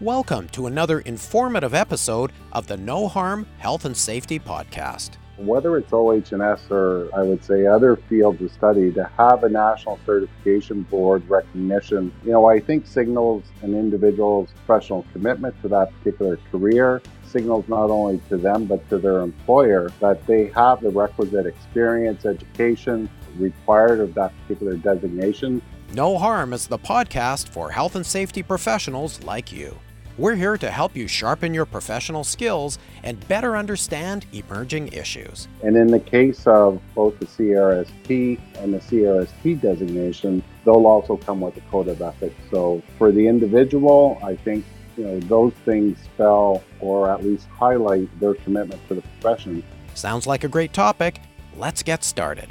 Welcome to another informative episode of the No Harm Health and Safety Podcast. Whether it's OHS or I would say other fields of study, to have a national certification board recognition, you know, I think signals an individual's professional commitment to that particular career, signals not only to them but to their employer that they have the requisite experience, education required of that particular designation. No Harm is the podcast for health and safety professionals like you. We're here to help you sharpen your professional skills and better understand emerging issues. And in the case of both the CRSP and the CRST designation, they'll also come with a code of ethics. So for the individual, I think you know those things spell or at least highlight their commitment to the profession. Sounds like a great topic. Let's get started.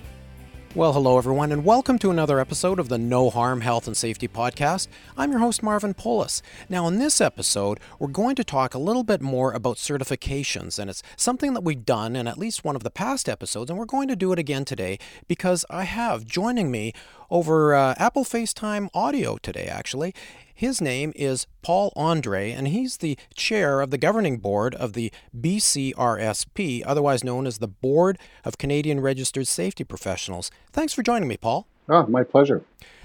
Well, hello everyone, and welcome to another episode of the No Harm Health and Safety Podcast. I'm your host, Marvin Polis. Now, in this episode, we're going to talk a little bit more about certifications, and it's something that we've done in at least one of the past episodes, and we're going to do it again today because I have joining me over uh, Apple FaceTime audio today, actually. His name is Paul Andre, and he's the chair of the governing board of the BCRSP, otherwise known as the Board of Canadian Registered Safety Professionals. Thanks for joining me, Paul. Oh, my pleasure.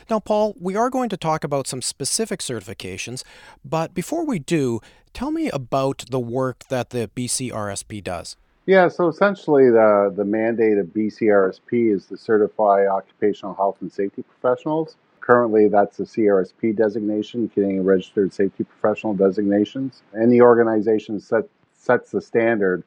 Now, Paul, we are going to talk about some specific certifications, but before we do, tell me about the work that the BCRSP does. Yeah, so essentially, the, the mandate of BCRSP is to certify occupational health and safety professionals. Currently, that's the CRSP designation, Canadian Registered Safety Professional designations, Any organization set, sets the standard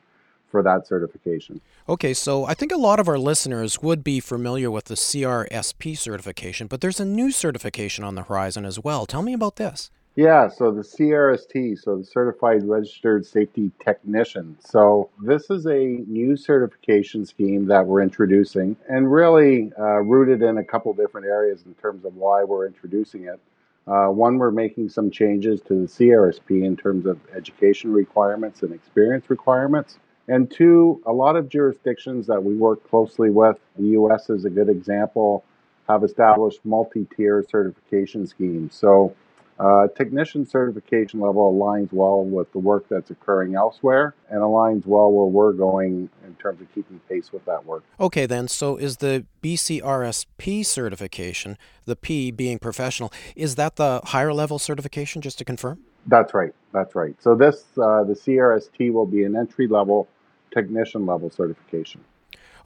for that certification. Okay, so I think a lot of our listeners would be familiar with the CRSP certification, but there's a new certification on the horizon as well. Tell me about this. Yeah, so the CRST, so the Certified Registered Safety Technician. So this is a new certification scheme that we're introducing and really uh, rooted in a couple different areas in terms of why we're introducing it. Uh, one, we're making some changes to the CRSP in terms of education requirements and experience requirements. And two, a lot of jurisdictions that we work closely with, the US is a good example, have established multi tier certification schemes. So uh, technician certification level aligns well with the work that's occurring elsewhere and aligns well where we're going in terms of keeping pace with that work. Okay, then, so is the BCRSP certification, the P being professional, is that the higher level certification, just to confirm? That's right. That's right. So this, uh, the CRST will be an entry level technician level certification.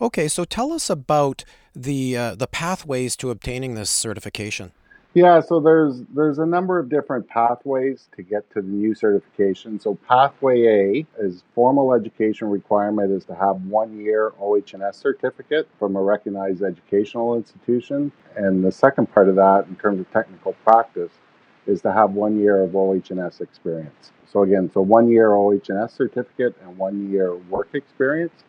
Okay, so tell us about the uh, the pathways to obtaining this certification. Yeah, so there's there's a number of different pathways to get to the new certification. So pathway A is formal education requirement is to have one year OHS certificate from a recognized educational institution, and the second part of that, in terms of technical practice, is to have one year of OHS experience. So again, so one year OHS certificate and one year work experience.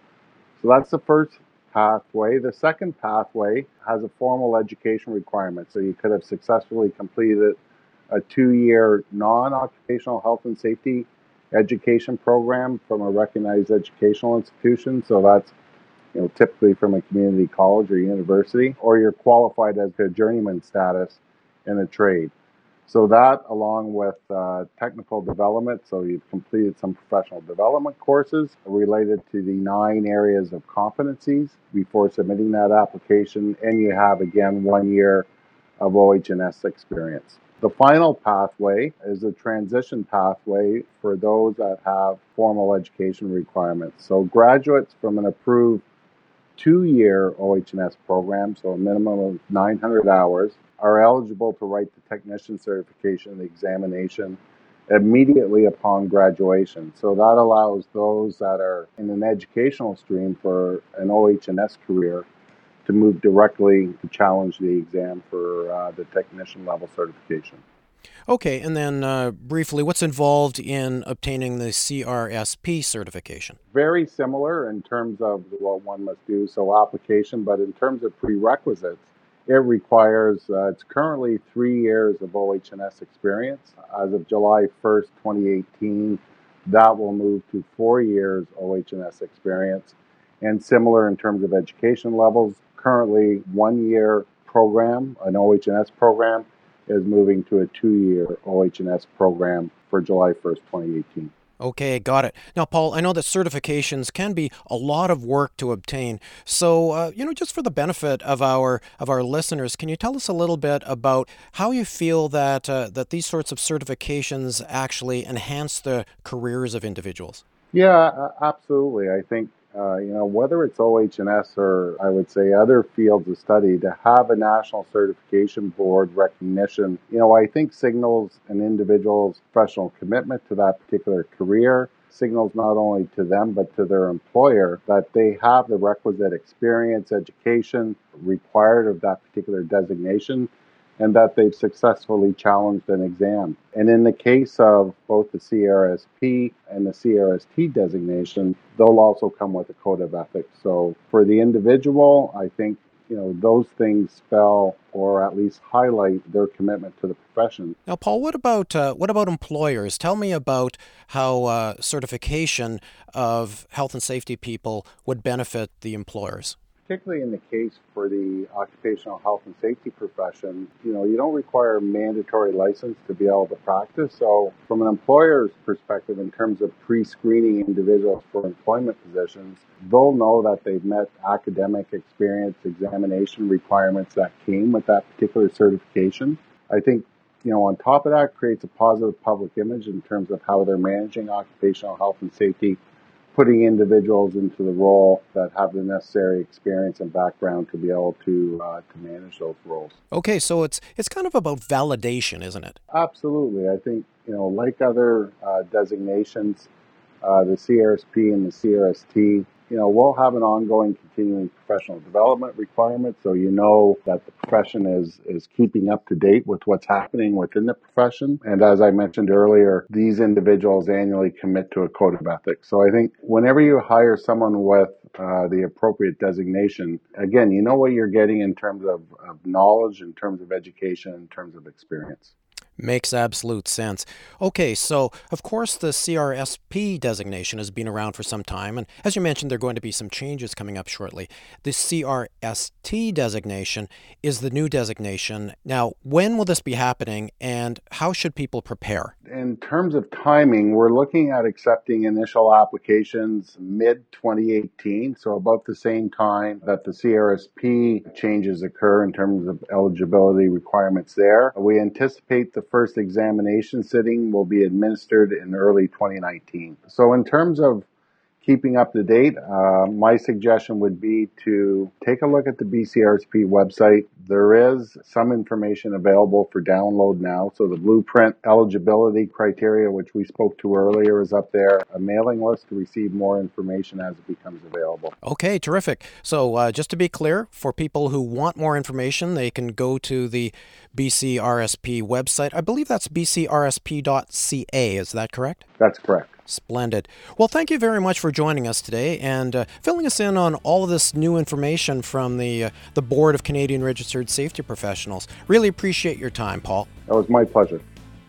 So that's the first pathway. The second pathway has a formal education requirement. So you could have successfully completed a two year non occupational health and safety education program from a recognized educational institution. So that's you know, typically from a community college or university, or you're qualified as a journeyman status in a trade. So that, along with uh, technical development, so you've completed some professional development courses related to the nine areas of competencies before submitting that application, and you have again one year of OHS experience. The final pathway is a transition pathway for those that have formal education requirements. So graduates from an approved two-year OHS program, so a minimum of 900 hours, are eligible to write the technician certification the examination immediately upon graduation. So that allows those that are in an educational stream for an OH&S career to move directly to challenge the exam for uh, the technician level certification. Okay, and then uh, briefly, what's involved in obtaining the CRSP certification? Very similar in terms of what one must do, so application, but in terms of prerequisites, it requires, uh, it's currently three years of OHS experience. As of July 1st, 2018, that will move to four years OHS experience. And similar in terms of education levels, currently one year program, an OHS program, is moving to a two-year OH&S program for July 1st, 2018. Okay, got it. Now, Paul, I know that certifications can be a lot of work to obtain. So, uh, you know, just for the benefit of our of our listeners, can you tell us a little bit about how you feel that uh, that these sorts of certifications actually enhance the careers of individuals? Yeah, absolutely. I think uh, you know, whether it's OH&S or I would say other fields of study, to have a national certification board recognition, you know, I think signals an individual's professional commitment to that particular career, signals not only to them but to their employer that they have the requisite experience, education required of that particular designation and that they've successfully challenged an exam. And in the case of both the CRSP and the CRST designation, they'll also come with a code of ethics. So for the individual, I think you know those things spell or at least highlight their commitment to the profession. Now, Paul, what about uh, what about employers? Tell me about how uh, certification of health and safety people would benefit the employers particularly in the case for the occupational health and safety profession, you know, you don't require a mandatory license to be able to practice. So, from an employer's perspective, in terms of pre-screening individuals for employment positions, they'll know that they've met academic experience, examination requirements that came with that particular certification. I think you know, on top of that, creates a positive public image in terms of how they're managing occupational health and safety putting individuals into the role that have the necessary experience and background to be able to uh, to manage those roles. Okay, so it's it's kind of about validation, isn't it? Absolutely. I think you know, like other uh, designations, uh, the CRSP and the CRST you know, we'll have an ongoing continuing professional development requirement so you know that the profession is is keeping up to date with what's happening within the profession. And as I mentioned earlier, these individuals annually commit to a code of ethics. So I think whenever you hire someone with uh, the appropriate designation, again, you know what you're getting in terms of, of knowledge, in terms of education, in terms of experience. Makes absolute sense. Okay, so of course the CRSP designation has been around for some time, and as you mentioned, there are going to be some changes coming up shortly. The CRST designation is the new designation. Now, when will this be happening, and how should people prepare? In terms of timing, we're looking at accepting initial applications mid 2018, so about the same time that the CRSP changes occur in terms of eligibility requirements there. We anticipate the first examination sitting will be administered in early 2019. So in terms of keeping up to date, uh, my suggestion would be to take a look at the BCRSP website. There is some information available for download now. So the blueprint eligibility criteria, which we spoke to earlier, is up there. A mailing list to receive more information as it becomes available. Okay, terrific. So uh, just to be clear, for people who want more information, they can go to the BCRSP website. I believe that's bcrsp.ca. Is that correct? That's correct. Splendid. Well, thank you very much for joining us today and uh, filling us in on all of this new information from the uh, the Board of Canadian Registered Safety Professionals. Really appreciate your time, Paul. That was my pleasure.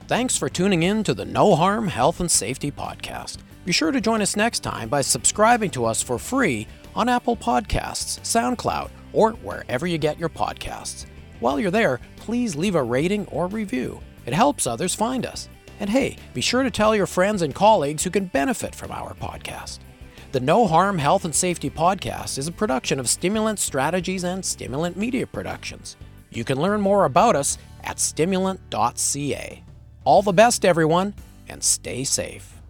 Thanks for tuning in to the No Harm Health and Safety Podcast. Be sure to join us next time by subscribing to us for free on Apple Podcasts, SoundCloud, or wherever you get your podcasts. While you're there, please leave a rating or review. It helps others find us. And hey, be sure to tell your friends and colleagues who can benefit from our podcast. The No Harm Health and Safety Podcast is a production of Stimulant Strategies and Stimulant Media Productions. You can learn more about us at stimulant.ca. All the best, everyone, and stay safe.